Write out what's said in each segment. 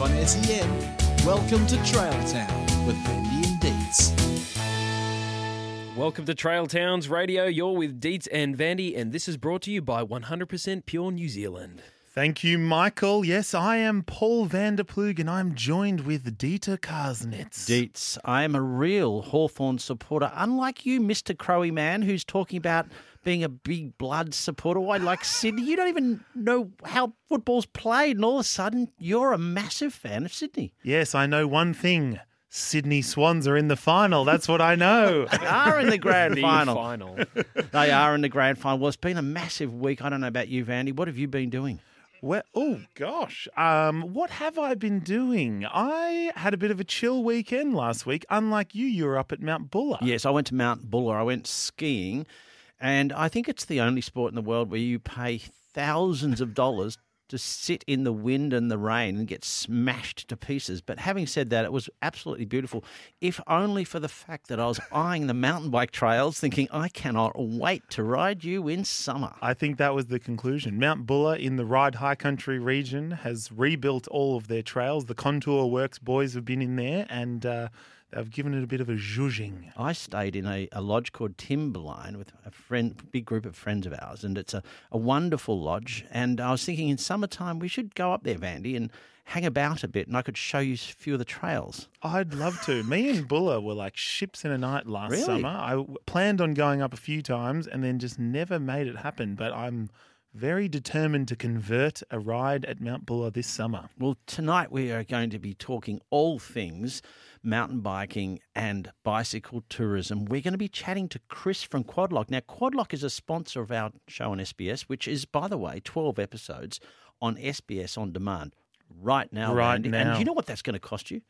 live on SEN. Welcome to Trail Town with Vandy and Deetz. Welcome to Trail Towns Radio. You're with Deetz and Vandy, and this is brought to you by 100% Pure New Zealand. Thank you, Michael. Yes, I am Paul Van der Ploeg, and I'm joined with Dieter Karsnitz. Deetz, I am a real Hawthorn supporter, unlike you, Mr. Crowy man, who's talking about being a big blood supporter. Why, like Sydney, you don't even know how football's played, and all of a sudden you're a massive fan of Sydney. yes, I know one thing. Sydney Swans are in the final. That's what I know. They are in the grand The final. final. They are in the grand final. Well, it's been a massive week. I don't know about you, Vandy. What have you been doing? well, oh gosh, um, what have I been doing? I had a bit of a chill weekend last week. Unlike you, you were up at Mount Buller. Yes, I went to Mount Buller. I went skiing, and I think it's the only sport in the world where you pay thousands of dollars to sit in the wind and the rain and get smashed to pieces. But having said that, it was absolutely beautiful, if only for the fact that I was eyeing the mountain bike trails, thinking, I cannot wait to ride you in summer. I think that was the conclusion. Mount Buller in the Ride High Country region has rebuilt all of their trails. The Contour Works boys have been in there and uh, they've given it a bit of a zhuzhing. I stayed in a, a lodge called Timberline with a friend, big group of friends of ours, and it's a, a wonderful lodge. And I was thinking in summertime we should go up there, Vandy, and hang about a bit, and I could show you a few of the trails. I'd love to. Me and Buller were like ships in a night last Really? summer. I w- planned on going up a few times and then just never made it happen. But I'm very determined to convert a ride at Mount Buller this summer. Well, tonight we are going to be talking all things mountain biking and bicycle tourism. We're going to be chatting to Chris from Quadlock. Now, Quadlock is a sponsor of our show on SBS, which is, by the way, 12 episodes on SBS On Demand right now. Right now. And you know what that's going to cost you?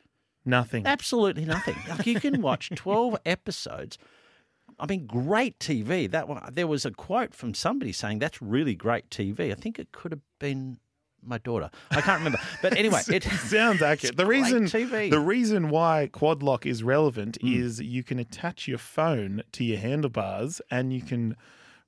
Nothing. Absolutely nothing. Like you can watch 12 episodes. I mean, great TV. That one, there was a quote from somebody saying that's really great TV. I think it could have been my daughter. I can't remember. But anyway, it sounds accurate. The reason the reason why quad lock is relevant Mm. is you can attach your phone to your handlebars and you can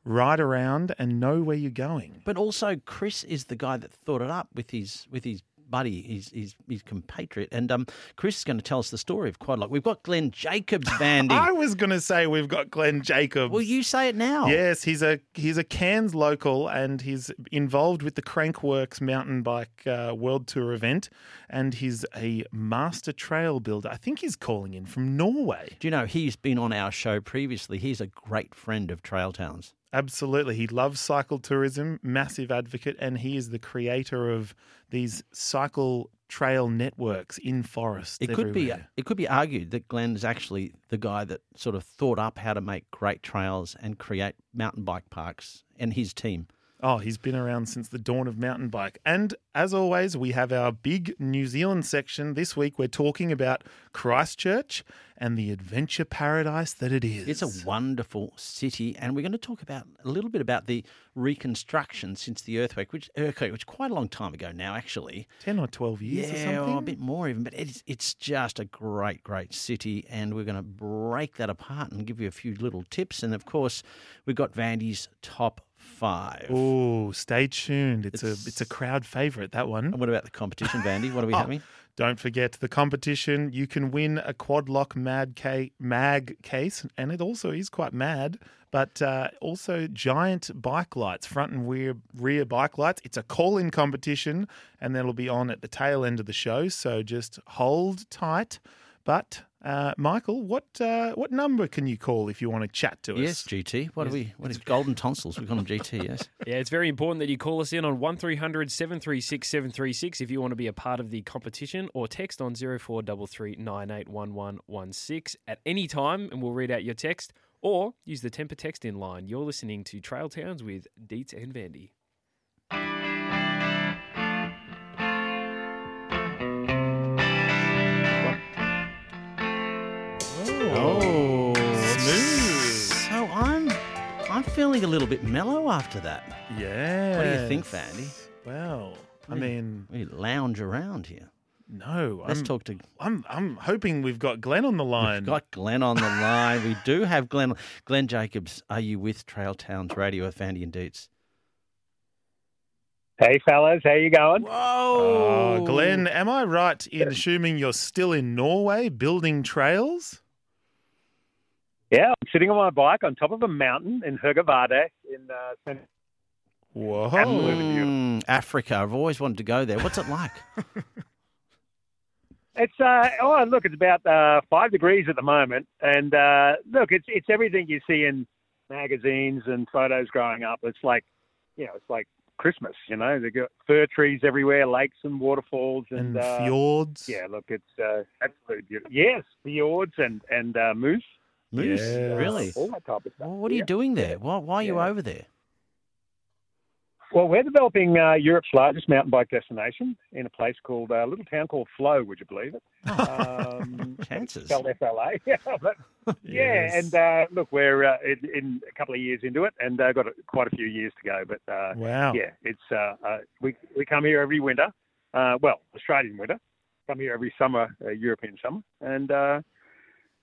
ride around and know where you're going. But also, Chris is the guy that thought it up with his with his buddy, his his, his compatriot, and um, Chris is going to tell us the story of Quadlock. We've got Glenn Jacobs, Vandy. I was going to say we've got Glenn Jacobs. Will you say it now? Yes, he's a he's a Cairns local and he's involved with the Crankworx mountain bike uh, world tour event, and he's a master trail builder. I think he's calling in from Norway. Do you know he's been on our show previously? He's a great friend of Trail Towns. Absolutely, he loves cycle tourism, massive advocate, and he is the creator of these cycle trail networks in forests. It could be uh, it could be argued that Glenn is actually the guy that sort of thought up how to make great trails and create mountain bike parks, and his team. Oh, he's been around since the dawn of mountain bike. And as always, we have our big New Zealand section. This week, we're talking about Christchurch and the adventure paradise that it is. It's a wonderful city, and we're going to talk about a little bit about the reconstruction since the earthquake, which earthquake, which quite a long time ago now, actually. 10 or 12 years or yeah, something. a bit more even, but it's it's just a great, great city, and we're going to break that apart and give you a few little tips. And of course, we've got Vandy's top five. Oh, stay tuned. It's, It's- a it's a crowd favorite, that one. And what about the competition, Vandy? What are we Oh, having? Don't forget the competition. You can win a quad lock mad ca- mag case, and it also is quite mad. But uh, also giant bike lights, front and rear rear bike lights. It's a call in competition, and that'll be on at the tail end of the show. So just hold tight. But uh, Michael, what uh, what number can you call if you want to chat to us? Yes, GT. What are we? What is golden tonsils? We call them GT. Yes. Yeah, it's very important that you call us in on 1300 736 736 if you want to be a part of the competition or text on 0433 at any time and we'll read out your text or use the temper text in line. You're listening to Trail Towns with Deetz and Vandy. Oh, smooth. So I'm I'm feeling a little bit mellow after that. Yeah. What do you think, Vandy? Well, I mean, We lounge around here. no. Let's I'm, talk to. I'm I'm hoping we've got Glenn on the line. We've got Glenn on the line. We do have Glenn. Glenn Jacobs, are you with Trail Towns Radio with Vandy and Deetz? Hey, fellas, how you going? Whoa, Oh, Glenn, am I right in assuming you're still in Norway building trails? Yeah, I'm sitting on my bike on top of a mountain in Hurgavade in uh, Cent- Whoa. Mm, Africa. I've always wanted to go there. What's it like? It's uh oh look, it's about uh, five degrees at the moment, and uh, look, it's it's everything you see in magazines and photos growing up. It's like, you know, it's like Christmas. You know, they got fir trees everywhere, lakes and waterfalls, and, and uh, fjords. yeah, look, it's uh, absolutely beautiful. Yes, fjords and and uh, moose, Moose? Yes. Really? all that type of stuff. Well, what are you doing there? Why, why are you over there? Well, we're developing uh, Europe's largest mountain bike destination in a place called uh, a little town called Flow. Would you believe it? Um, Chances. spelled FLA. yeah, but, yeah, and uh, look, we're uh, in, in a couple of years into it, and uh, got a, quite a few years to go. But uh, Wow. yeah, it's uh, uh, we we come here every winter. Uh, well, Australian winter. Come here every summer, uh, European summer, and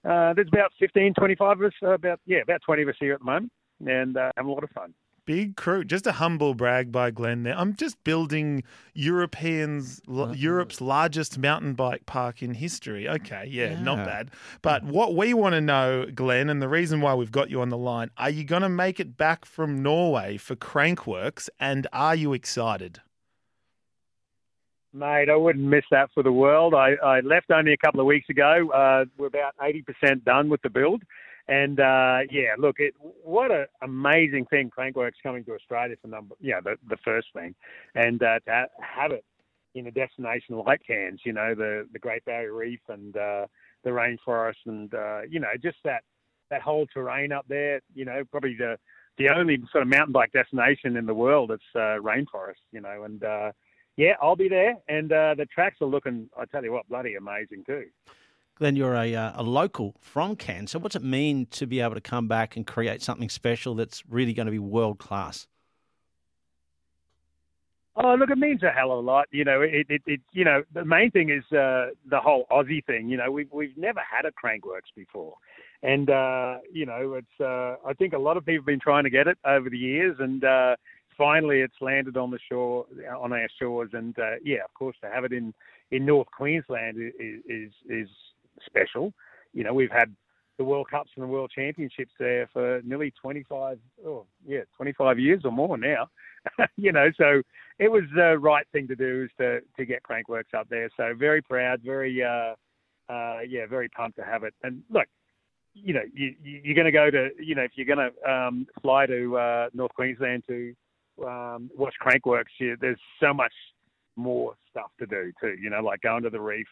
uh, there's about 15, 25 of us. Uh, about yeah, about 20 of us here at the moment, and uh, having a lot of fun. Big crew. Just a humble brag by Glenn there. I'm just building Europeans Uh-huh. Europe's largest mountain bike park in history. Okay, yeah, not bad. But what we want to know, Glenn, and the reason why we've got you on the line, are you going to make it back from Norway for Crankworx and are you excited? Mate, I wouldn't miss that for the world. I, I left only a couple of weeks ago. Uh, we're about 80% done with the build. And uh, yeah, look, it, what an amazing thing Crankworx coming to Australia for number, yeah, the, the first thing. And uh, to have it in a destination like Cairns, you know, the, the Great Barrier Reef and uh, the rainforest and, uh, you know, just that, that whole terrain up there, you know, probably the, the only sort of mountain bike destination in the world that's uh, rainforest, you know, and, yeah, I'll be there, and uh, the tracks are looking. I tell you what, bloody amazing too. Glenn, you're a, uh, a local from Cairns. So what's it mean to be able to come back and create something special that's really going to be world class? Oh, look, it means a hell of a lot. You know, it, it, it you know, the main thing is uh, the whole Aussie thing. You know, we've we've never had a Crankworx before, and uh, you know, it's. Uh, I think a lot of people have been trying to get it over the years, and uh, finally, it's landed on the shore, on our shores, and uh, yeah, of course, to have it in in North Queensland is is, is special. You know, we've had the World Cups and the World Championships there for nearly 25, oh, yeah, 25 years or more now. you know, so it was the right thing to do is to, to get Crankworx up there. So very proud, very, uh, uh, yeah, very pumped to have it. And look, you know, you, you- you're going to go to, you know, if you're going to um, fly to uh, North Queensland to um, watch Crankworx, you, there's so much more stuff to do too. You know, like going to the reef,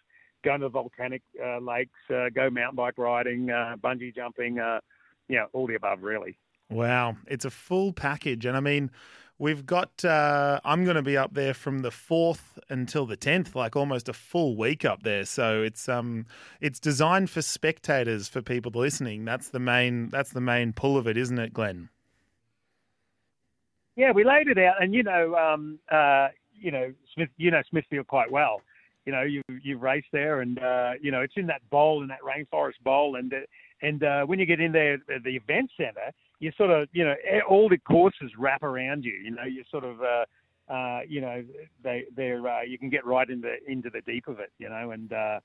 going to the volcanic uh, lakes, uh, go mountain bike riding, uh, bungee jumping, uh, you know, all the above really. Wow, it's a full package, and I mean, we've got. Uh, I'm going to be up there from the fourth until the tenth, like almost a full week up there. So it's um, it's designed for spectators, for people listening. That's the main. That's the main pull of it, isn't it, Glenn? Yeah, we laid it out, and you know, um, uh, you know, Smith, you know Smithfield quite well. You know, you you race there, and uh, you know it's in that bowl, in that rainforest bowl, and uh, and uh, when you get in there, at the event center, you sort of, you know, all the courses wrap around you. You know, you sort of, uh, uh, you know, they they're uh, you can get right into into the deep of it. You know, and uh,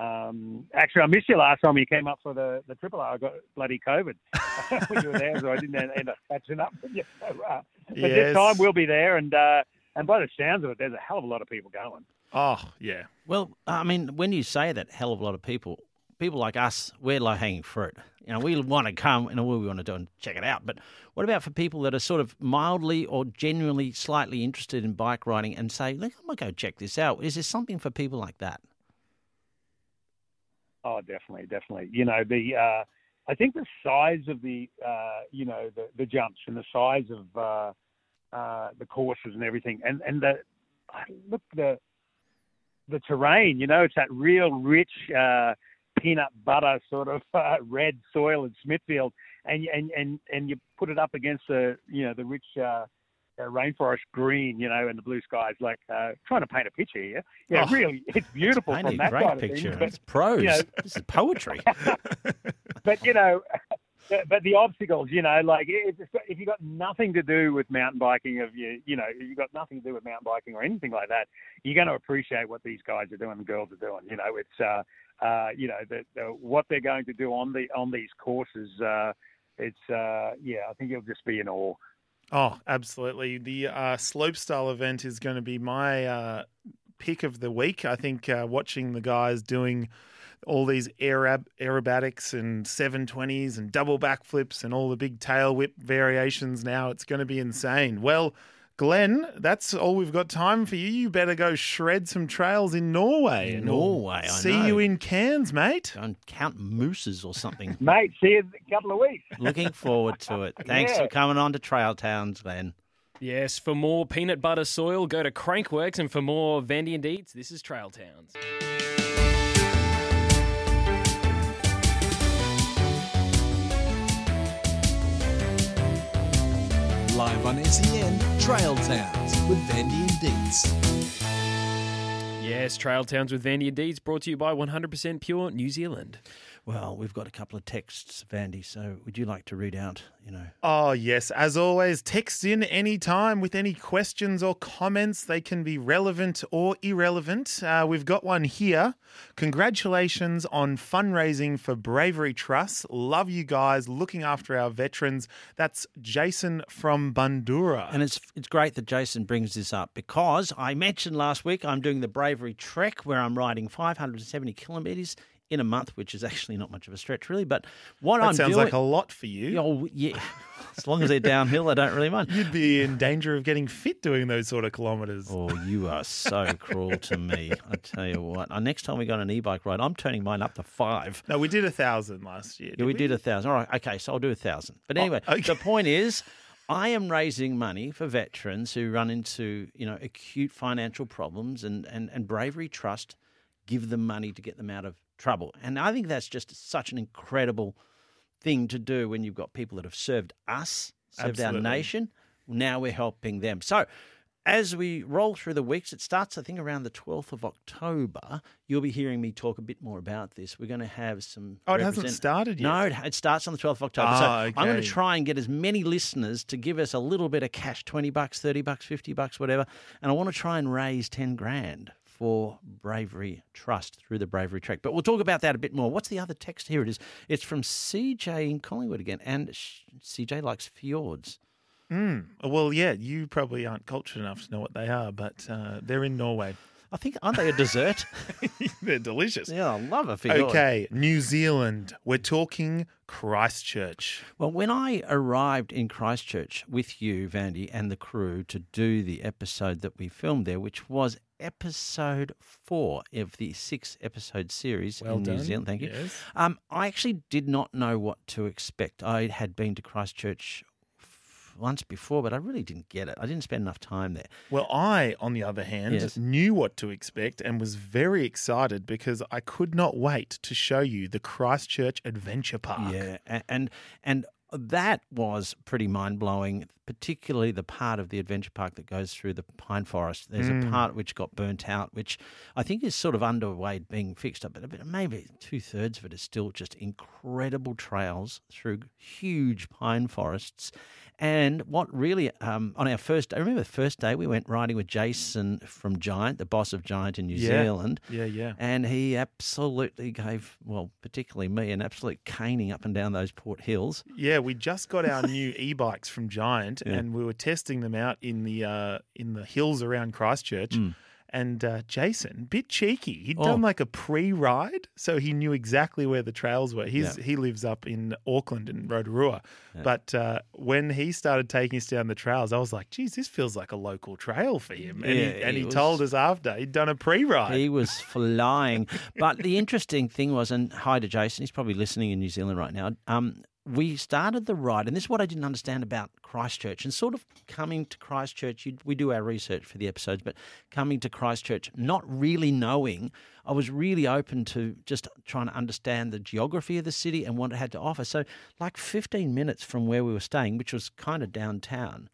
um, actually, I missed you last time you came up for the the triple R. I got bloody COVID when you were there, so I didn't end up catching up with you. So, uh, but Yes. this time we'll be there, and uh, and by the sounds of it, there's a hell of a lot of people going. Oh yeah, Well, I mean, when you say that, hell of a lot of people, people like us, we're low hanging fruit. You know, we want to come and all we want to do and check it out. But what about for people that are sort of mildly or genuinely slightly interested in bike riding and say, look, I'm going to go check this out? Is there something for people like that? Oh, definitely, definitely. You know, the uh, I think the size of the uh, you know the, the jumps and the size of uh, uh, the courses and everything, and and the look the the terrain. You know, it's that real rich uh, peanut butter sort of uh, red soil in Smithfield, and and and and you put it up against the you know the rich. Uh, rainforest green, you know, and the blue skies. Like uh, trying to paint a picture here. Yeah, Oh. really, it's beautiful Painting from a that great of picture. thing. But it's prose. you know- this is poetry. but you know, But, the obstacles, you know, like if you've got nothing to do with mountain biking, of you, you know, if you've got nothing to do with mountain biking or anything like that, you're going to appreciate what these guys are doing and girls are doing. You know, it's, uh, uh, you know, the, the, what they're going to do on the on these courses. Uh, it's, uh, yeah, I think you'll just be in awe. Oh, absolutely. The uh, slopestyle event is going to be my uh, pick of the week. I think uh, watching the guys doing all these aerab- aerobatics and 720s and double backflips and all the big tail whip variations now, it's going to be insane. Well, Glenn, that's all we've got time for you. You better go shred some trails in Norway. and we'll Norway, I see know. you in Cairns, mate. Go and count mooses or something. Mate, see you in a couple of weeks. Looking forward to it. Thanks Yeah. for coming on to Trail Towns, Glenn. Yes, for more peanut butter soil, go to Crankworx, and for more Vandy and Deetz, this is Trail Towns. Live on SEN, Trail Towns with Vandy and Deetz. Yes, Trail Towns with Vandy and Deetz, brought to you by 100% Pure New Zealand. Well, we've got a couple of texts, Vandy. So, would you like to read out? You know, Oh, yes. As always, text in anytime with any questions or comments. They can be relevant or irrelevant. Uh, we've got one here. Congratulations on fundraising for Bravery Trust. Love you guys looking after our veterans. That's Jason from Bundoora. and it's it's great that Jason brings this up because I mentioned last week I'm doing the Bravery Trek where I'm riding 570 kilometres in a month, which is actually not much of a stretch, really. But what that I'm sounds doing, like a lot for you. Oh, yeah. As long as they're downhill, I don't really mind. You'd be in danger of getting fit doing those sort of kilometres. Oh, you are so cruel to me. I tell you what. Next time we go on an e-bike ride, I'm turning mine up to five. No, we did a thousand last year. Yeah, we did a thousand. All right, okay, so I'll do a thousand. But oh, anyway, okay. the point is, I am raising money for veterans who run into you know acute financial problems, and and and Bravery Trust give them money to get them out of trouble. And I think that's just such an incredible thing to do when you've got people that have served us, served Absolutely. our nation. Now we're helping them. So. As we roll through the weeks, it starts, I think, around the 12th of October. You'll be hearing me talk a bit more about this. We're going to have some. Oh, it hasn't started yet. No, it, it starts on the 12th of October. Ah, so I'm going to try and get as many listeners to give us a little bit of cash 20 bucks, 30 bucks, 50 bucks, whatever. And I want to try and raise 10 grand for Bravery Trust through the Bravery Track. But we'll talk about that a bit more. What's the other text? Here it is. It's from CJ in Collingwood again. And CJ likes fjords. Mm. Well, yeah, you probably aren't cultured enough to know what they are, but uh, they're in Norway. I think, aren't they a dessert? they're delicious. yeah, I love a fjord. Okay, New Zealand. We're talking Christchurch. Well, when I arrived in Christchurch with you, Vandy, and the crew to do the episode that we filmed there, which was episode four of the six episode series Well in New. Zealand, thank you. Yes. Um, I actually did not know what to expect. I had been to Christchurch once before, but I really didn't get it. I didn't spend enough time there. Well, I, on the other hand, Yes. knew what to expect and was very excited because I could not wait to show you the Christchurch Adventure Park. Yeah, and and that was pretty mind blowing. Particularly the part of the adventure park that goes through the pine forest. There's a hmm. part which got burnt out, which I think is sort of underway being fixed up, but maybe two thirds of it is still just incredible trails through huge pine forests. And what really, um, on our first day, I remember the first day we went riding with Jason from Giant, the boss of Giant in New Yeah. Zealand. Yeah, yeah. And he absolutely gave, well, particularly me, an absolute caning up and down those Port Hills. Yeah, we just got our new e-bikes from Giant, Yeah. and we were testing them out in the uh, in the hills around Christchurch. And uh, Jason, bit cheeky, he'd. Oh. done like a pre-ride, so he knew exactly where the trails were. He's Yeah. he lives up in Auckland in Rotorua, but uh, when he started taking us down the trails, I was like, "Geez, this feels like a local trail for him." And Yeah, he, and he he was- told us after he'd done a pre-ride. He was flying. But the interesting thing was, and hi to Jason, he's probably listening in New Zealand right now. Um, we started the ride, and this is what I didn't understand about Christchurch, and sort of coming to Christchurch. You, we do our research for the episodes, but coming to Christchurch, not really knowing, I was really open to just trying to understand the geography of the city and what it had to offer. So, like 15 minutes from where we were staying, which was kind of downtown,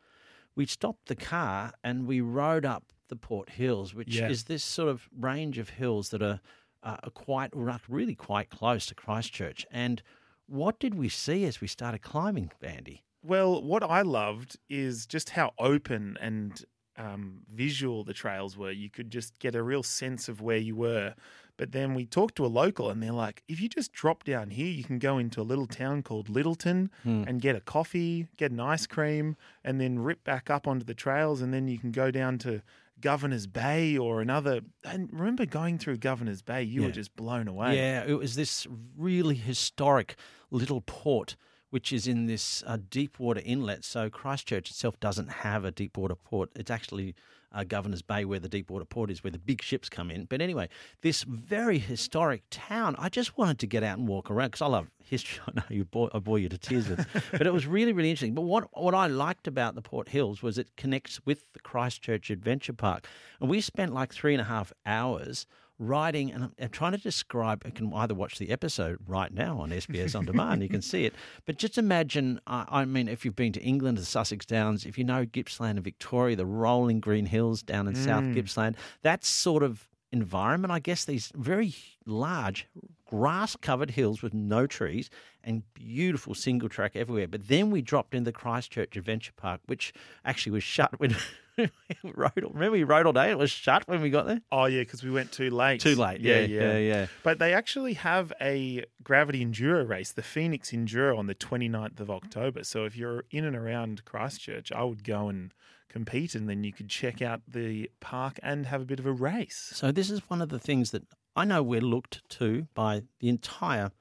we stopped the car and we rode up the Port Hills, which Yeah. is this sort of range of hills that are, uh, are quite, really quite close to Christchurch. And What did we see as we started climbing, Vandy? Well, what I loved is just how open and um, visual the trails were. You could just get a real sense of where you were. But then we talked to a local, and they're like, if you just drop down here, you can go into a little town called Lyttelton and get a coffee, get an ice cream, and then rip back up onto the trails. And then you can go down to Governor's Bay or another. And remember going through Governor's Bay, you were just blown away. Yeah, it was this really historic little port which is in this uh, deep water inlet. So Christchurch itself doesn't have a deep water port. It's actually uh, Governor's Bay where the deep water port is, where the big ships come in. But anyway, this very historic town, I just wanted to get out and walk around because I love history. I know you bore, I bore you to tears with, but it was really, really interesting. But what what I liked about the Port Hills was it connects with the Christchurch Adventure Park, and we spent like three and a half hours writing and I'm, I'm trying to describe. You can either watch the episode right now on SBS on demand, you can see it. But just imagine, uh, I mean, if you've been to England, the Sussex Downs, if you know Gippsland and Victoria, the rolling green hills down in South Gippsland, that sort of environment. I guess these very large grass covered hills with no trees and beautiful single track everywhere. But then we dropped into the Christchurch Adventure Park, which actually was shut when we rode. Remember, we rode all day. It was shut when we got there. Oh, yeah, because we went too late. Too late. Yeah, yeah, yeah. But they actually have a gravity enduro race, the Phoenix Enduro, on the 29th of October. So if you're in and around Christchurch, I would go and compete, and then you could check out the park and have a bit of a race. So this is one of the things that I know we're looked to by the entire,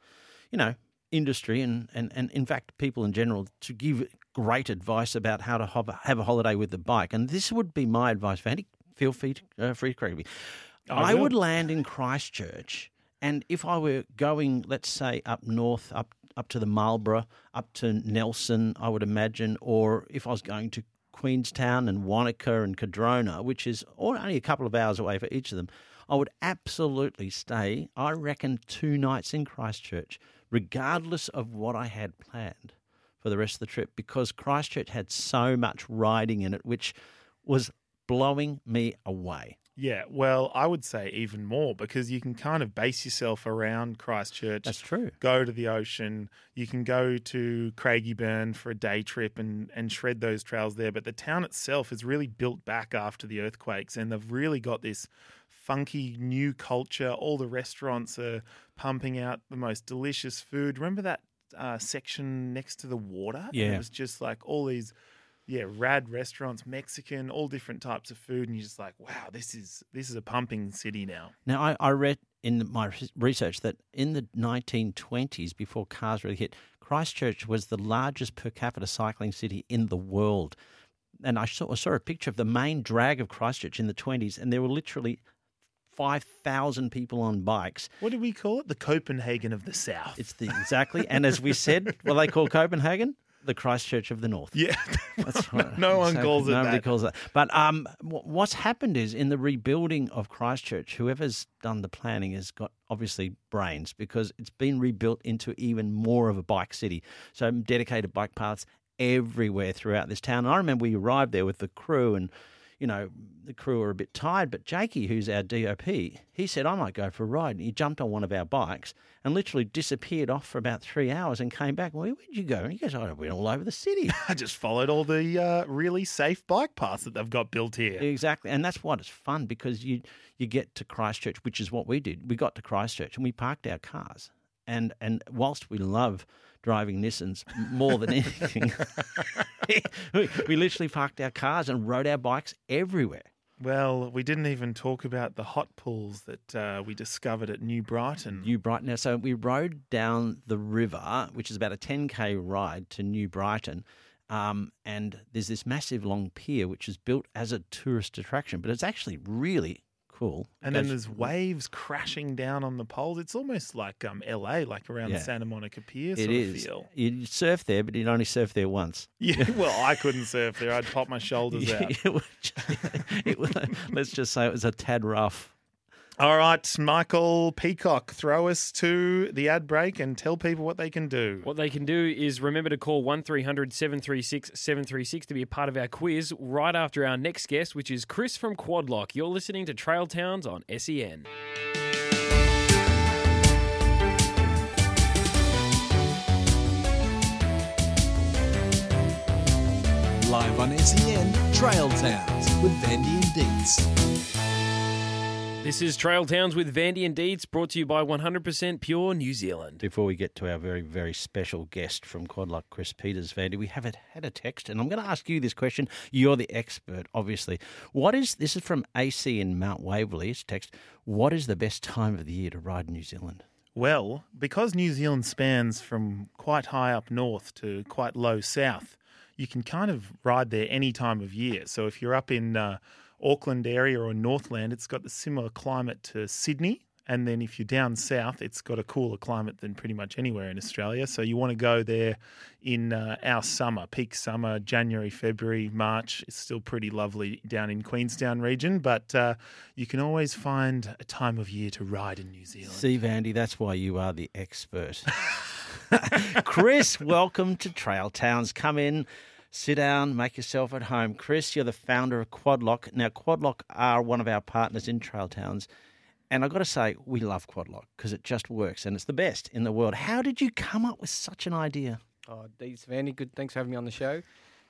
you know, industry and, and, and in fact people in general to give great advice about how to have a, have a holiday with the bike. And this would be my advice, Vandy. Feel free to, uh, free to correct me. I I would land in Christchurch, and if I were going, let's say, up north, up up to the Marlborough, up to Nelson, I would imagine, or if I was going to Queenstown and Wanaka and Cardrona, which is only a couple of hours away for each of them, I would absolutely stay. I reckon two nights in Christchurch, regardless of what I had planned for the rest of the trip, because Christchurch had so much riding in it, which was blowing me away. Yeah, well, I would say even more because you can kind of base yourself around Christchurch. That's true. Go to the ocean. You can go to Craigieburn for a day trip and, and shred those trails there. But the town itself is really built back after the earthquakes, and they've really got this funky new culture. All the restaurants are pumping out the most delicious food. Remember that uh, section next to the water? And Yeah. it was just like all these yeah, rad restaurants, Mexican, all different types of food, and you're just like, wow, this is this is a pumping city now. Now, I, I read in my research that in the 1920s, before cars really hit, Christchurch was the largest per capita cycling city in the world. And I saw, I saw a picture of the main drag of Christchurch in the 20s, and there were literally 5,000 people on bikes. What do we call it? The Copenhagen of the South. It's the exactly, and as we said, what they call Copenhagen, the Christchurch of the North. yeah, That's right. no one calls it that. Nobody that. calls it. But um, what's happened is in the rebuilding of Christchurch, whoever's done the planning has got obviously brains because it's been rebuilt into even more of a bike city. So dedicated bike paths everywhere throughout this town. And I remember we arrived there with the crew and. You know, the crew were a bit tired, but Jakey, who's our DOP, he said, I might go for a ride. And he jumped on one of our bikes and literally disappeared off for about three hours and came back. Well, where'd you go? And he goes, I went all over the city. I just followed all the uh, really safe bike paths that they've got built here. Exactly, and that's what it's fun because you you get to Christchurch, which is what we did. We got to Christchurch and we parked our cars, and and whilst we love driving Nissans more than anything, we, we literally parked our cars and rode our bikes everywhere. Well, we didn't even talk about the hot pools that uh, we discovered at New Brighton. New Brighton. Now, so we rode down the river, which is about a 10k ride to New Brighton. Um, and there's this massive long pier which is built as a tourist attraction, but it's actually really cool. and then there's waves crashing down on the poles. It's almost like um, LA, like around Yeah. the Santa Monica Pier It sort is. of feel. You surf there, but you'd only surf there once. Yeah, well, I couldn't surf there. I'd pop my shoulders out. it was it was- let's just say it was a tad rough. All right, Michael Peacock, throw us to the ad break and tell people what they can do. What they can do is remember to call 1300 736 736 to be a part of our quiz right after our next guest, which is Chris from Quadlock. You're listening to Trail Towns on SEN. Live on SEN, Trail Towns with Vandy and Deetz. This is Trail Towns with Vandy and Deetz, brought to you by 100% Pure New Zealand. Before we get to our very, very special guest from Quadlock, Chris Peters, Vandy, we haven't had a text, and I'm going to ask you this question. You're the expert, obviously. What is this? Is from AC in Mount Waverley. It's text. What is the best time of the year to ride New Zealand? Well, because New Zealand spans from quite high up north to quite low south, you can kind of ride there any time of year. So if you're up in uh, Auckland area or Northland, it's got the similar climate to Sydney. And then if you're down south, it's got a cooler climate than pretty much anywhere in Australia. So you want to go there in uh, our summer, peak summer, January, February, March. It's still pretty lovely down in Queenstown region, but uh, you can always find a time of year to ride in New Zealand. See, Vandy, that's why you are the expert. Chris, welcome to Trail Towns. Come in. Sit down, make yourself at home. Chris, you're the founder of Quadlock. Now, Quadlock are one of our partners in Trail Towns. And I've got to say, we love Quadlock because it just works and it's the best in the world. How did you come up with such an idea? Oh, Deetz Vandy, good. Thanks for having me on the show.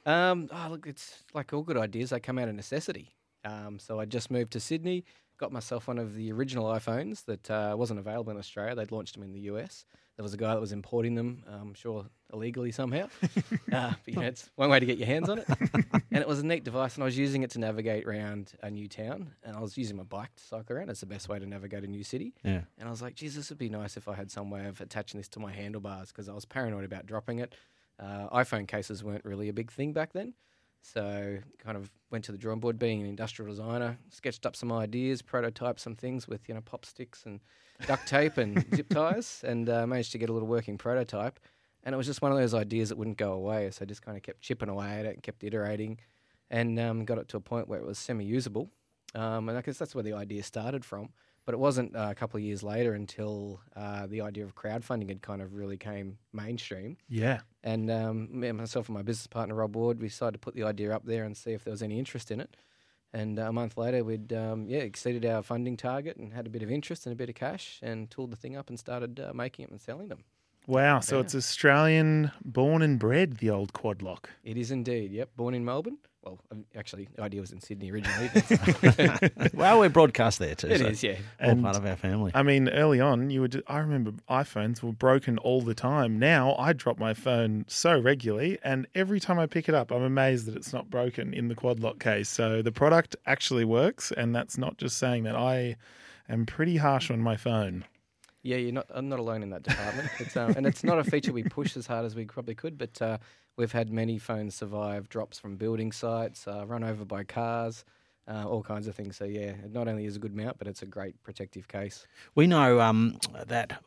Um, oh, look, it's like all good ideas; they come out of necessity. Um, so I just moved to Sydney, got myself one of the original iPhones that uh, wasn't available in Australia. They'd launched them in the US. There was a guy that was importing them, I'm um, sure illegally somehow. uh, but, you know, it's one way to get your hands on it. and it was a neat device, and I was using it to navigate around a new town. And I was using my bike to cycle around. It's the best way to navigate a new city. Yeah. And I was like, geez, this would be nice if I had some way of attaching this to my handlebars because I was paranoid about dropping it. Uh, iPhone cases weren't really a big thing back then. So kind of went to the drawing board, being an industrial designer, sketched up some ideas, prototyped some things with you know pop sticks and duct tape and zip ties, and uh, managed to get a little working prototype. And it was just one of those ideas that wouldn't go away. So I just kind of kept chipping away at it and kept iterating, and um, got it to a point where it was semi-usable. Um, and I guess that's where the idea started from. But it wasn't uh, a couple of years later until uh, the idea of crowdfunding had kind of really came mainstream. Yeah. And um, me and myself and my business partner Rob Ward, we decided to put the idea up there and see if there was any interest in it. And uh, a month later, we'd um, yeah exceeded our funding target and had a bit of interest and a bit of cash, and tooled the thing up and started uh, making it and selling them. Wow. So Yeah. it's Australian born and bred, the old quad lock. It is indeed. Yep, born in Melbourne. Well, um, actually, the idea was in Sydney originally. But, uh, Well, we're broadcast there too. it so is, yeah. All And- part of our family. I mean, early on, you would. I remember iPhones were broken all the time. Now I drop my phone so regularly, and every time I pick it up, I'm amazed that it's not broken in the quad lock case. So the product actually works, and that's not just saying that. I am pretty harsh on my phone. Yeah, you're not. I'm not alone in that department. It's, um, and it's not a feature we push as hard as we probably could. But uh, we've had many phones survive drops from building sites, uh, run over by cars, uh, all kinds of things. So yeah, it not only is a good mount, but it's a great protective case. We know um, that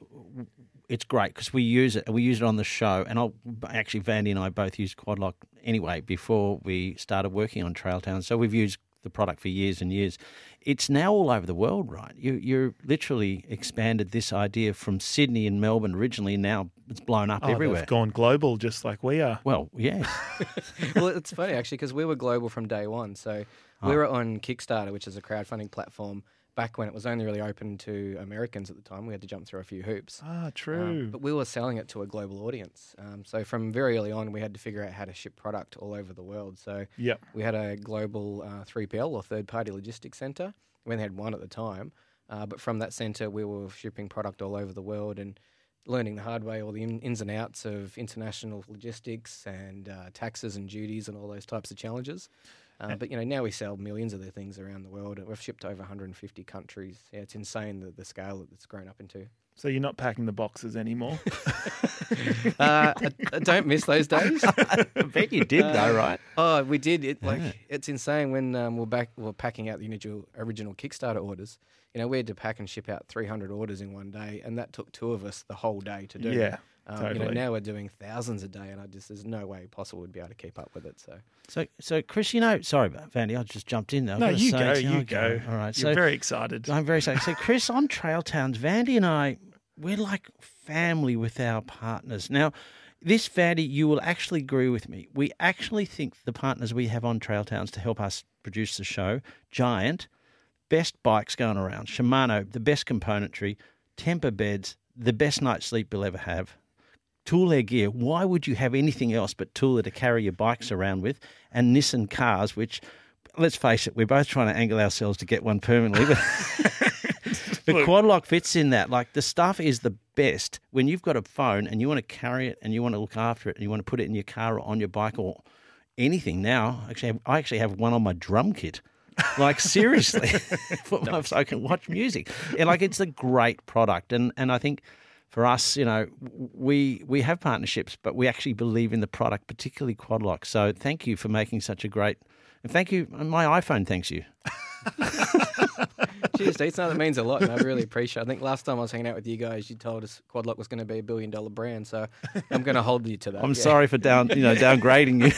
it's great because we use it. We use it on the show, and I'll actually Vandy and I both used Quadlock anyway before we started working on Trail Town. So we've used the product for years and years. It's now all over the world, right? You you literally expanded this idea from Sydney and Melbourne originally. and Now it's blown up Oh, everywhere. they've gone global, just like we are. Well, yeah, well, it's funny actually because we were global from day one. So we Oh. were on Kickstarter, which is a crowdfunding platform. Back when it was only really open to Americans at the time, we had to jump through a few hoops. Ah, Um, true. but we were selling it to a global audience. Um, so from very early on, we had to figure out how to ship product all over the world. So yep. we had a global uh, 3PL or third party logistics center. We only had one at the time. Uh, but from that center, we were shipping product all over the world and learning the hard way all the in, ins and outs of international logistics and uh, taxes and duties and all those types of challenges. Uh, but you know now we sell millions of their things around the world. We've shipped to over 150 countries. Yeah, it's insane the, the scale that it's grown up into. So you're not packing the boxes anymore. Uh, I, I don't miss those days. I bet you did though, right? Oh, we did. It like Yeah. it's insane when um, we're back. We're packing out the original original Kickstarter orders. You know, we had to pack and ship out 300 orders in one day, and that took two of us the whole day to do. Yeah, Um, You know, now we're doing thousands a day, and I just there's no way possible we'd be able to keep up with it. So So, so Chris, you know, sorry, Vandy, I just jumped in there. I've no, gotta you say go. to You okay, go. All right, You're so very excited. I'm very excited. So, Chris, on Trail Towns, Vandy and I, we're like family with our partners. Now, this Vandy, you will actually agree with me. We actually think the partners we have on Trail Towns to help us produce the show, Giant, best bikes going around, Shimano, the best componentry, Tempur beds, the best night's sleep you'll ever have. Air gear. Why would you have anything else but Thule to carry your bikes around with? And Nissan cars, which, let's face it, we're both trying to angle ourselves to get one permanently. But the quad lock fits in that. Like the stuff is the best when you've got a phone and you want to carry it and you want to look after it and you want to put it in your car or on your bike or anything. Now, actually, I actually have one on my drum kit. Like seriously, for my, so I can watch music. And like it's a great product, and and I think for us, you know, we we have partnerships, but we actually believe in the product, particularly Quadlock. So thank you for making such a great. And thank you, my iPhone thanks you. Cheers, Deetz. No, that means a lot, and I really appreciate. it. I think last time I was hanging out with you guys, you told us Quadlock was going to be a billion dollar brand, so I'm going to hold you to that. I'm Yeah. sorry for down, you know, downgrading you.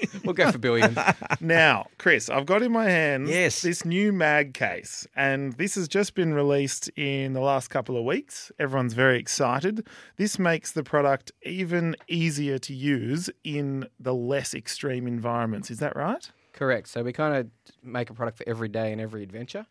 We'll go for billion. Now, Chris, I've got in my hands Yes. this new mag case, and this has just been released in the last couple of weeks. Everyone's very excited. This makes the product even easier to use in the less extreme environments. Is that right? Correct. So we kind of make a product for every day and every adventure.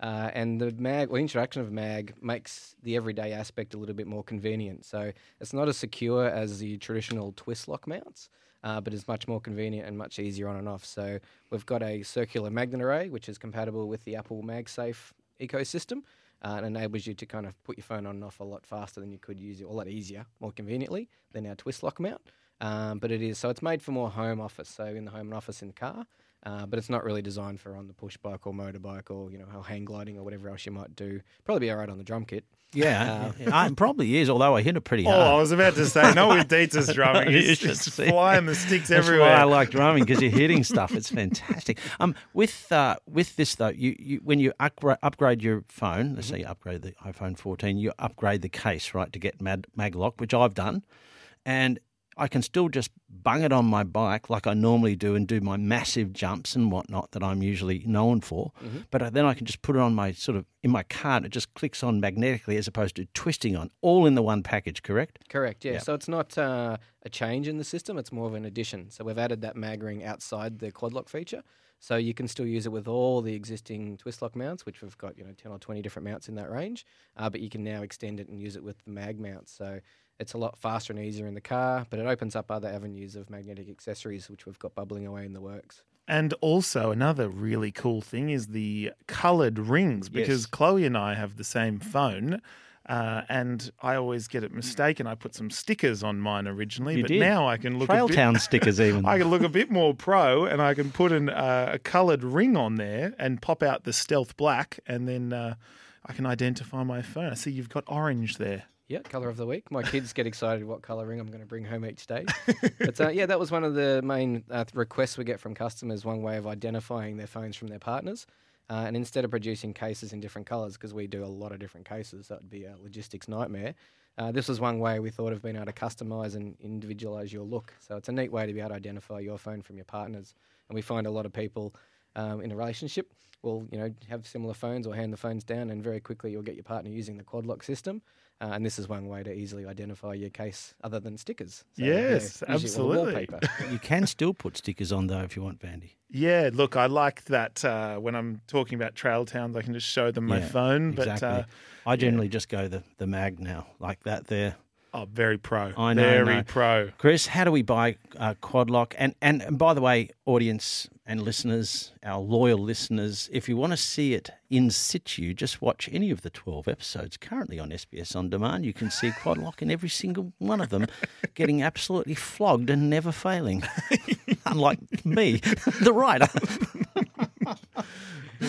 Uh, and the mag, or introduction of mag, makes the everyday aspect a little bit more convenient. So it's not as secure as the traditional twist lock mounts, uh, but it's much more convenient and much easier on and off. So we've got a circular magnet array, which is compatible with the Apple MagSafe ecosystem. Uh, and enables you to kind of put your phone on and off a lot faster than you could use it, a lot easier, more conveniently than our twist lock mount. Um, but it is so it's made for more home office, so in the home and office in the car. Uh, but it's not really designed for on the push bike or motorbike or you know how hang gliding or whatever else you might do. Probably be all right on the drum kit. Yeah, it probably is. Although I hit it pretty hard. Oh. I was about to say, not with Deetz's drumming. You It's just see. flying the sticks That's everywhere. why I like drumming because you're hitting stuff. It's fantastic. Um, with uh, with this though, you, you when you upgrade, upgrade your phone, let's say you upgrade the iPhone 14, you upgrade the case right to get Mag Maglock, which I've done, and I can still just bung it on my bike like I normally do and do my massive jumps and whatnot that I'm usually known for. But then I can just put it on my sort of in my car and it just clicks on magnetically as opposed to twisting on, all in the one package. Correct? Correct. Yeah. Yeah. So it's not uh, a change in the system; it's more of an addition. So we've added that mag ring outside the quad lock feature, so you can still use it with all the existing twist lock mounts, which we've got you know ten or twenty different mounts in that range. Uh, but you can now extend it and use it with the mag mounts. So it's a lot faster and easier in the car, but it opens up other avenues of magnetic accessories, which we've got bubbling away in the works. And also, another really cool thing is the coloured rings because Yes. Chloe and I have the same phone. Uh, and I always get it mistaken. I put some stickers on mine originally, You but did. now I can look a Trail bit, Town stickers even. I can look a bit more pro, and I can put an, uh, a coloured ring on there and pop out the stealth black, and then uh, I can identify my phone. I see you've got orange there. Yeah, color of the week. My kids get excited what color ring I'm going to bring home each day. but uh, yeah, that was one of the main uh, requests we get from customers. One way of identifying their phones from their partners. Uh, and instead of producing cases in different colors, because we do a lot of different cases, that would be a logistics nightmare. Uh, this was one way we thought of being able to customize and individualize your look. So it's a neat way to be able to identify your phone from your partners. And we find a lot of people um, in a relationship will, you know, have similar phones or hand the phones down, and very quickly you'll get your partner using the quad lock system. Uh, and this is one way to easily identify your case other than stickers. So, Yes, usually- or absolutely. You can still put stickers on though if you want, Vandy. Yeah, look, I like that uh, when I'm talking about trail towns, I can just show them my Yeah, phone. Exactly. But uh, I generally just go the the mag now, like that there. Oh, very pro. I know, Very no. pro. Chris, how do we buy uh, Quadlock? And, and and by the way, audience and listeners, our loyal listeners, if you want to see it in situ, just watch any of the twelve episodes currently on SBS on demand. You can see Quadlock in every single one of them, getting absolutely flogged and never failing. Unlike me, the writer.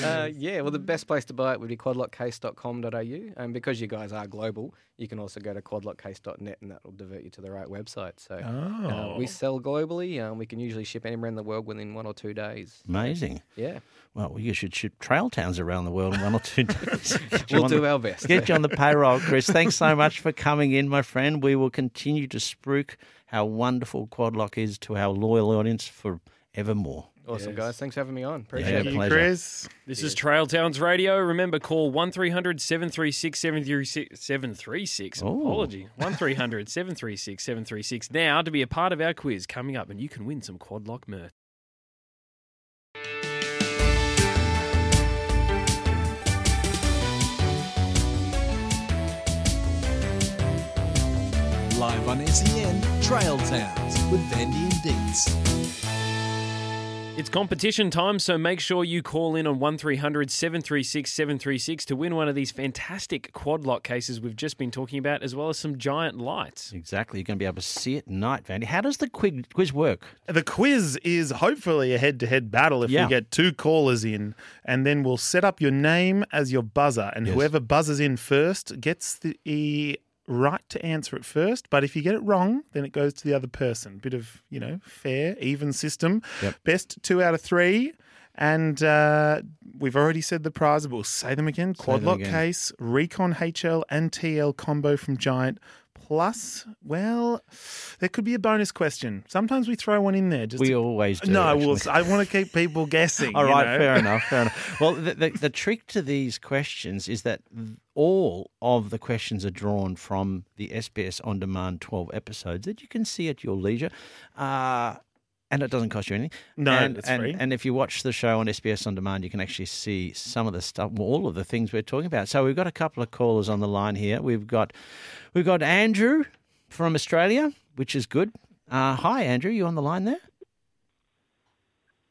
Uh, yeah, well, the best place to buy it would be quadlockcase.com.au. And because you guys are global, you can also go to quadlockcase.net and that will divert you to the right website. So uh, we Oh. sell globally. Um, we can usually ship anywhere in the world within one or two days. Amazing. Yeah, Well, you should ship trail towns around the world in one or two days. We'll do the- our best. Get you on the payroll, Chris. Thanks so much for coming in, my friend. We will continue to spruik how wonderful Quadlock is to our loyal audience forevermore. Awesome, guys. Thanks for having me on. Yeah, Appreciate Thank you, pleasure. Chris. This is Trail Towns Radio. Remember, call 1300 736 736 736. Oh. Apology. 1300 736 736 now to be a part of our quiz coming up, and you can win some quad lock merch. Live on SEN Trail Towns with Vandy and Deetz. It's competition time, so make sure you call in on 1300 736 736 to win one of these fantastic quad lock cases we've just been talking about, as well as some giant lights. Exactly. You're going to be able to see it at night, Vandy. How does the quiz, quiz work? The quiz is hopefully a head to head battle if Yeah. we get two callers in, and then we'll set up your name as your buzzer, and Yes. whoever buzzes in first gets the right to answer it first. But if you get it wrong, then it goes to the other person. Bit of, you know, fair, even system. Yep. Best two out of three. And uh, we've already said the prize, but we'll say them again. Quad them lock again. case, Recon HL and TL combo from Giant. Plus, well, there could be a bonus question. Sometimes we throw one in there. Just We to- always do. no, well, I want to keep people guessing. All right, know? fair enough, fair enough. Well, the, the, the trick to these questions is that all of the questions are drawn from the SBS On Demand 12 episodes that you can see at your leisure. Uh, and it doesn't cost you anything. No, and, it's and, free. And if you watch the show on SBS On Demand, you can actually see some of the stuff, well, all of the things we're talking about. So we've got a couple of callers on the line here. We've got, we've got Andrew from Australia, which is good. Uh, hi, Andrew. You on the line there?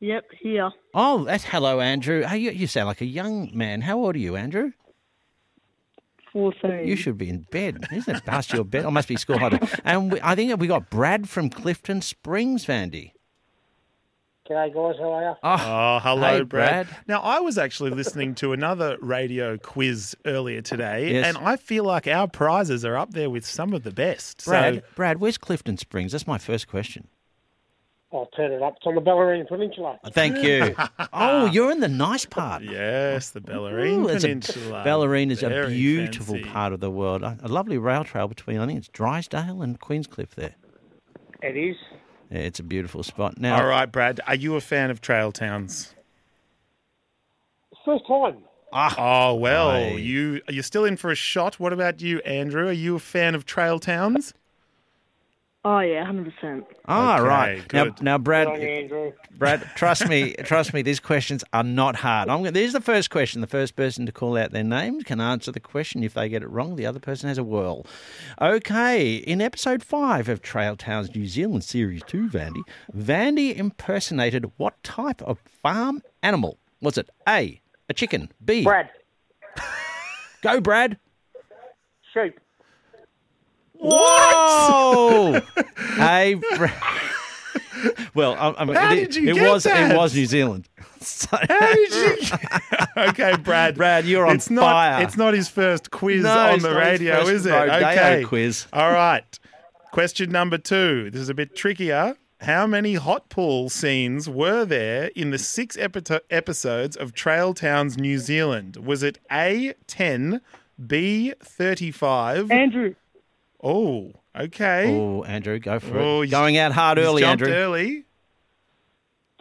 Yep, here. Oh, that's hello, Andrew. Hey, you, you sound like a young man. How old are you, Andrew? 14. You should be in bed. Isn't it past your bed? I must be school holiday. And we, I think we got Brad from Clifton Springs, Vandy. G'day guys, how are you? Oh, hello, Hey, Brad. Brad. Now, I was actually listening to another radio quiz earlier today, Yes. and I feel like our prizes are up there with some of the best. Brad, So, Brad, where's Clifton Springs? That's my first question. I'll turn it up. It's on the Bellarine Peninsula. Uh, thank you. oh, you're in the nice part. yes, the Bellarine Ooh, it's a- Peninsula. Bellarine is a beautiful fancy. part of the world. A a lovely rail trail between, I think it's Drysdale and Queenscliff there. It is. Yeah, it's a beautiful spot. Now, All right, Brad. Are you a fan of trail towns? First time. Ah. Oh well, Aye. you you're still in for a shot. What about you, Andrew? Are you a fan of trail towns? Oh, yeah, 100%. ah, Okay, right. Now, good. now, Brad, on. Brad, trust me, trust me. These questions are not hard. I'm. gonna- There's the first question. The first person to call out their name can answer the question. If they get it wrong, the other person has a whirl. Okay. In episode five of Trail Towns New Zealand Series Two, Vandy, Vandy impersonated what type of farm animal? Was it A, a chicken? B, Brad, go, Brad. sheep. Whoa! hey, Well, I, I mean, How it, did you it get was that? it was New Zealand. So, How did you? okay, Brad. Brad, you're on it's not, fire. It's not his first quiz No, on it's the not his radio, first is it? rodeo Okay. quiz. All right. Question number two. This is a bit trickier. How many hot pool scenes were there in the six epi- episodes of Trail Towns New Zealand? Was it A, 10, B, 35? Andrew, Oh, okay. Oh, Andrew, go for Oh, it. he's- Going out hard He's early, jumped Andrew. early.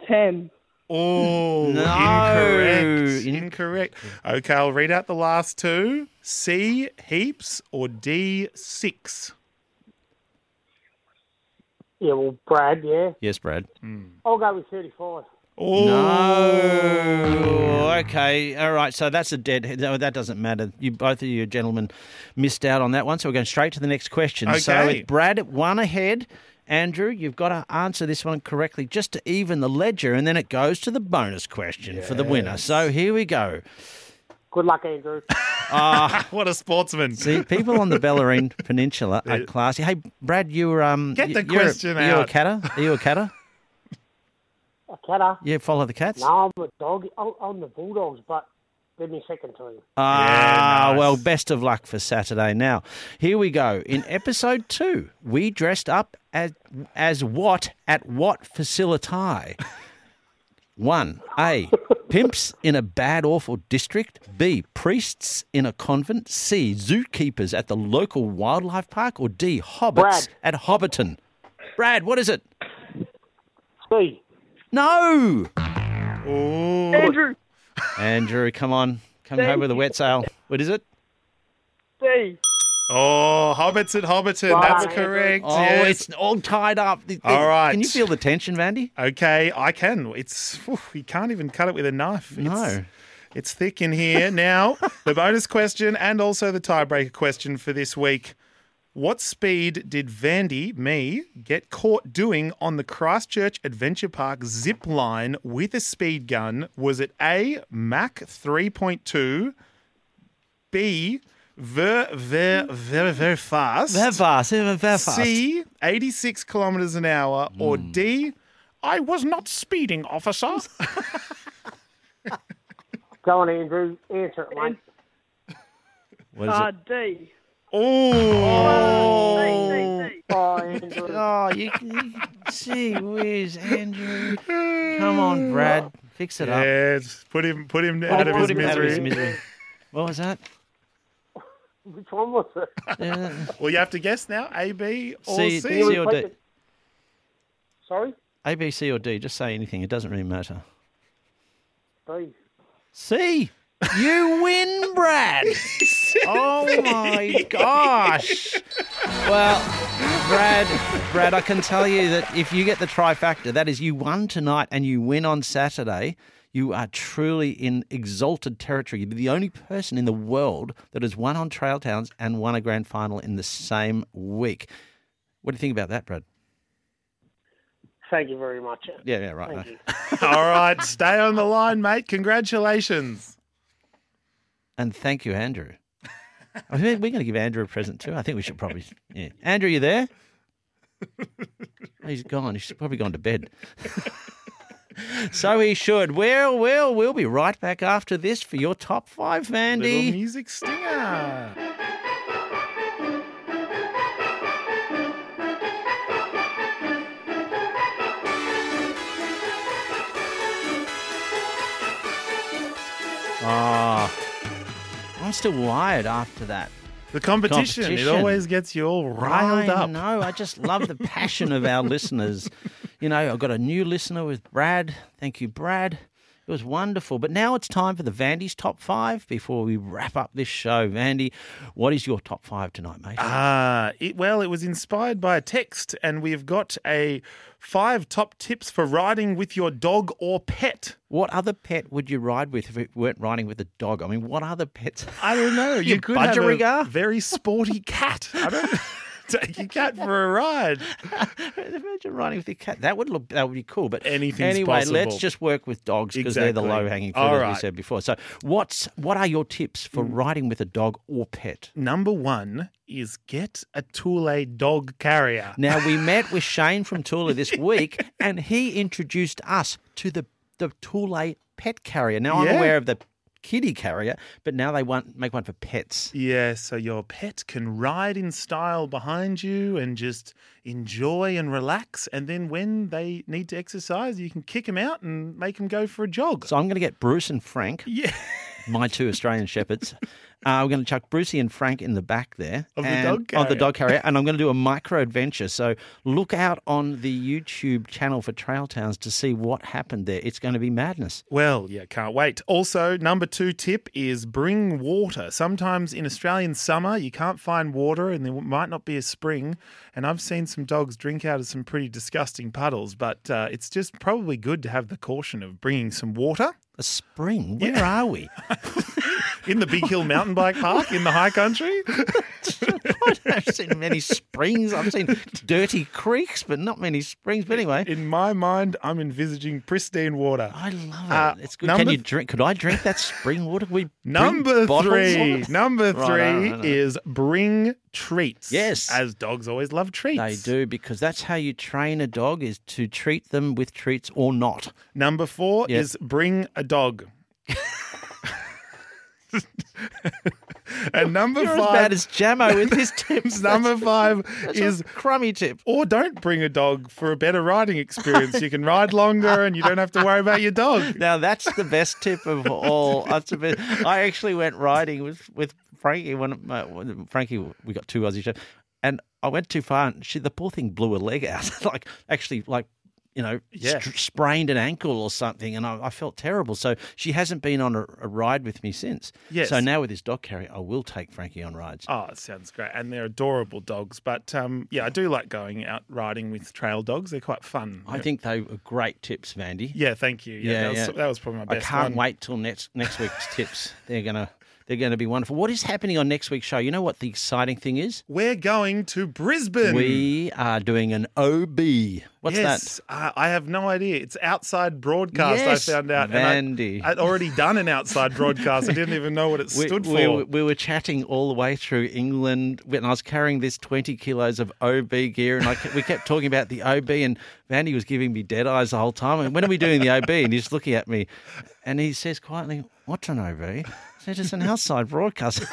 10. Oh, No. incorrect. In- Incorrect. Okay, I'll read out the last two. C, heaps, or D, six? Yeah, well, Brad, yeah. Yes, Brad. Hmm. I'll go with 35. Oh, No. Okay. All right. So that's a dead. no, That doesn't matter. You both of you gentlemen missed out on that one. So we're going straight to the next question. So Okay. it's Brad one ahead. Andrew, you've got to answer this one correctly just to even the ledger, and then it goes to the bonus question for the winner. So here we go. Good luck, Andrew. Ah, what a sportsman. See, people on the Bellarine Peninsula are classy. Hey, Brad, you're um. Get the y- you're, question Are you a out. catter? Are you a catter? A catter. Yeah, follow the cats. No, I'm a dog. I'm, I'm the Bulldogs, but they're my second team. Ah, Yeah, nice. well, best of luck for Saturday. Now, here we go. In episode two, we dressed up as, as what at what facility? One, A, pimps in a bad, awful district. B, priests in a convent. C, zookeepers at the local wildlife park. Or D, hobbits Brad. at Hobbiton. Brad, what is it? C. No! Oh, Andrew, Andrew, come on. Come home with a wet sail. What is it? D. oh, hobbits at Hobbiton. That's correct. Oh, yes. it's all tied up. The- the- All right. Can you feel the tension, Vandy? Okay, I can. It's whew, you can't even cut it with a knife. It's, No. it's thick in here. Now, the bonus question and also the tiebreaker question for this week. What speed did Vandy, me, get caught doing on the Christchurch Adventure Park zip line with a speed gun? Was it A, Mach 3.2, B, very, very, very, very fast, Very fast, very fast. C, 86 kilometers an hour, or D, I was not speeding, officer? Go on, Andrew. Answer it, mate. What is Uh, it? D. oh. Oh, Andrew. Oh, you, you gee whiz, Andrew. Come on, Brad. Fix it up. Yeah, put him, put him out him- of his put him out of his misery. misery. What was that? Which one was it? Uh, Well, you have to guess now. A, B, or C, C. C or D? Sorry? A, B, C, or D. Just say anything. It doesn't really matter. D. C. You win, Brad. oh my gosh. Well, Brad, Brad, I can tell you that if you get the trifactor, that is you won tonight and you win on Saturday, you are truly in exalted territory. You'd be the only person in the world that has won on Trail Towns and won a grand final in the same week. What do you think about that, Brad? Thank you very much. Yeah, yeah, right. Thank no. you. All right, stay on the line, mate. Congratulations. And thank you, Andrew. I think we're going to give Andrew a present too. I think we should probably. Yeah. Andrew, you there? He's gone. He's probably gone to bed. so he should. Well, well, we'll be right back after this for your top five, Vandy. Little music stinger. Oh, I'm still wired after that. The competition, it always gets you all riled I up. know. I just love the passion of our listeners. You know, I've got a new listener with Brad. Thank you, Brad. It was wonderful. But now it's time for the Vandy's top five before we wrap up this show. Vandy, what is your top five tonight, mate? Ah, it, well, it was inspired by a text, and we've got a five top tips for riding with your dog or pet. what other pet would you ride with if it weren't riding with a dog? I mean, what other pets? I don't know. You Your could have a very sporty cat. I don't take your cat for a ride. Imagine riding with your cat. That would look. That would be cool. But Anything's anyway, possible. let's just work with dogs because they're the low hanging fruit, All as we said before. So, what's what are your tips for Mm. riding with a dog or pet? Number one is get a Thule dog carrier. Now we met with Shane from Thule this week, and he introduced us to the the Thule pet carrier. Now I'm aware of the kitty carrier, but now they want make one for pets. Yeah, so your pet can ride in style behind you and just enjoy and relax. And then when they need to exercise, you can kick them out and make them go for a jog. So I'm going to get Bruce and Frank, yeah, my two Australian shepherds. Uh, we're going to chuck Brucey and Frank in the back there Of the dog of the carrier. dog carrier, and I'm going to do a micro adventure. So look out on the YouTube channel for Trail Towns to see what happened there. It's going to be madness. Well, yeah, can't wait. Also, number two tip is bring water. Sometimes in Australian summer, you can't find water and there might not be a spring. And I've seen some dogs drink out of some pretty disgusting puddles, but uh, it's just probably good to have the caution of bringing some water. A spring? Where are we? In the Big Hill Mountain Bike Park in the high country? I haven't seen many springs. I've seen dirty creeks, but not many springs. But anyway, In my mind, I'm envisaging pristine water. I love it. Uh, it's good. Can you drink? Could I drink that spring water? We Number three. Number three I know, I know. is bring treats. Yes. As dogs always love treats. They do because that's how you train a dog: is to treat them with treats or not. Number four is bring a dog. and number You're as five, bad as Jamo with his tips. number five That's is a crummy tip. or don't bring a dog for a better riding experience. You can ride longer and you don't have to worry about your dog. Now that's the best tip of all. That's the best. I actually went riding with with Frankie when, uh, when Frankie we got two Aussie shows, and I went too far and she the poor thing blew her leg out, like actually like you know Yeah. str- sprained an ankle or something, and I, I felt terrible. So she hasn't been on a, a ride with me since. Yes. So now with this dog carrier, I will take Frankie on rides. Oh, it sounds great. And they're adorable dogs. But um, yeah, I do like going out riding with trail dogs. They're quite fun. I think they were great tips, Vandy. Yeah, thank you. Yeah, Yeah, that, was, yeah. that was probably my I can't one. wait till next next week's tips. They're gonna They're going to be wonderful. What is happening on next week's show? You know what the exciting thing is? We're going to Brisbane. We are doing an OB. What's yes, that? Uh, I have no idea. It's outside broadcast. Yes, I found out. and Vandy. I, I'd already done an outside broadcast. I didn't even know what it We, stood we, for. we were chatting all the way through England, and I was carrying this 20 kilos of OB gear, and I, kept- we kept talking about the OB, and Vandy was giving me dead eyes the whole time. And when are we doing the OB? And he's looking at me, and he says quietly, "What's an OB?" I said, "It's an outside broadcast."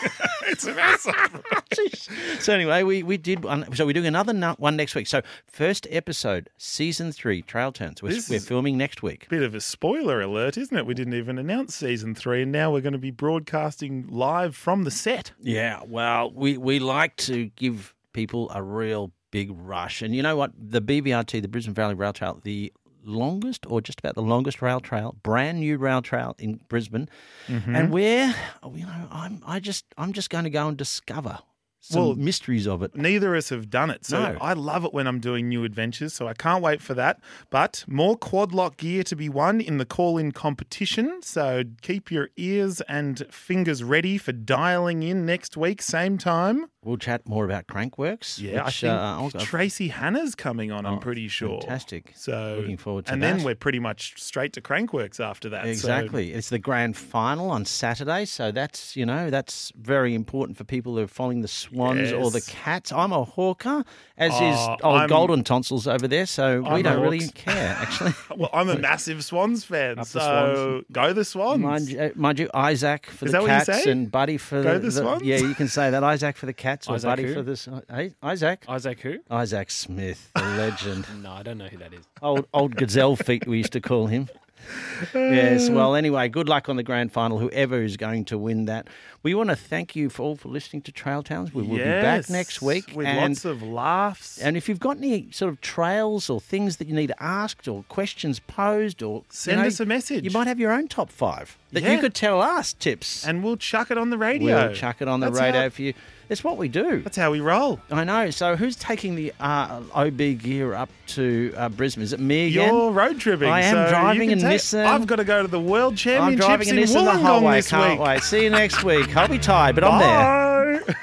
it's an outside. broadcast. so anyway, we, we did one. So we're doing another one next week. So first episode, season three, Trail Towns. We're, we're filming next week. Bit of a spoiler alert, isn't it? We didn't even announce season three, and now we're going to be broadcasting live from the set. Yeah, well, we, we like to give people a real big rush. And you know what? The BVRT, the Brisbane Valley Rail Trail, the longest or just about the longest rail trail, brand new rail trail in Brisbane. Mm-hmm. And we're, you know, I'm I just I'm just going to go and discover some Well, mysteries of it. Neither of us have done it. So No. I love it when I'm doing new adventures. So I can't wait for that. But more quad lock gear to be won in the call in competition. So keep your ears and fingers ready for dialing in next week, same time. We'll chat more about Crankworx. Yeah, which, I uh, think I'll- Tracey Hannah's coming on, I'm Oh, pretty sure. Fantastic. So Looking forward to and that. And then we're pretty much straight to Crankworx after that. So- Exactly. It's the grand final on Saturday, so that's you know that's very important for people who are following the Swans or the Cats. I'm a hawker, as Oh, is old I'm- Golden Tonsils over there, so we I'm don't a really Hawks. care actually. well, I'm a massive Swans fan. The so go the Swans. Mind you, uh, mind you, Isaac for Is the that what you Cats and Buddy for Go the, the Swans? Yeah, you can say that. Isaac for the Cats or Isaac Buddy who? for this. Uh, hey, Isaac. Isaac who? Isaac Smith, the legend. No, I don't know who that is. old old gazelle feet we used to call him. yes. Well, anyway, good luck on the grand final. Whoever is going to win that, we want to thank you for all for listening to Trail Towns. We will be back next week with and, lots of laughs. And if you've got any sort of trails or things that you need asked or questions posed, or you Send know, us a message. You might have your own top five that Yeah. you could tell us tips. and we'll chuck it on the radio. We'll chuck it on the That's radio how- for you. It's what we do. That's how we roll. I know. So who's taking the uh, OB gear up to uh, Brisbane? Is it me again? You're road tripping. I am so driving a Nissan. I've got to go to the World I'm Championships driving a in Nissan the Wollongong whole way. this Can't week. wait. See you next week. I'll be tired, but I'm there. Bye.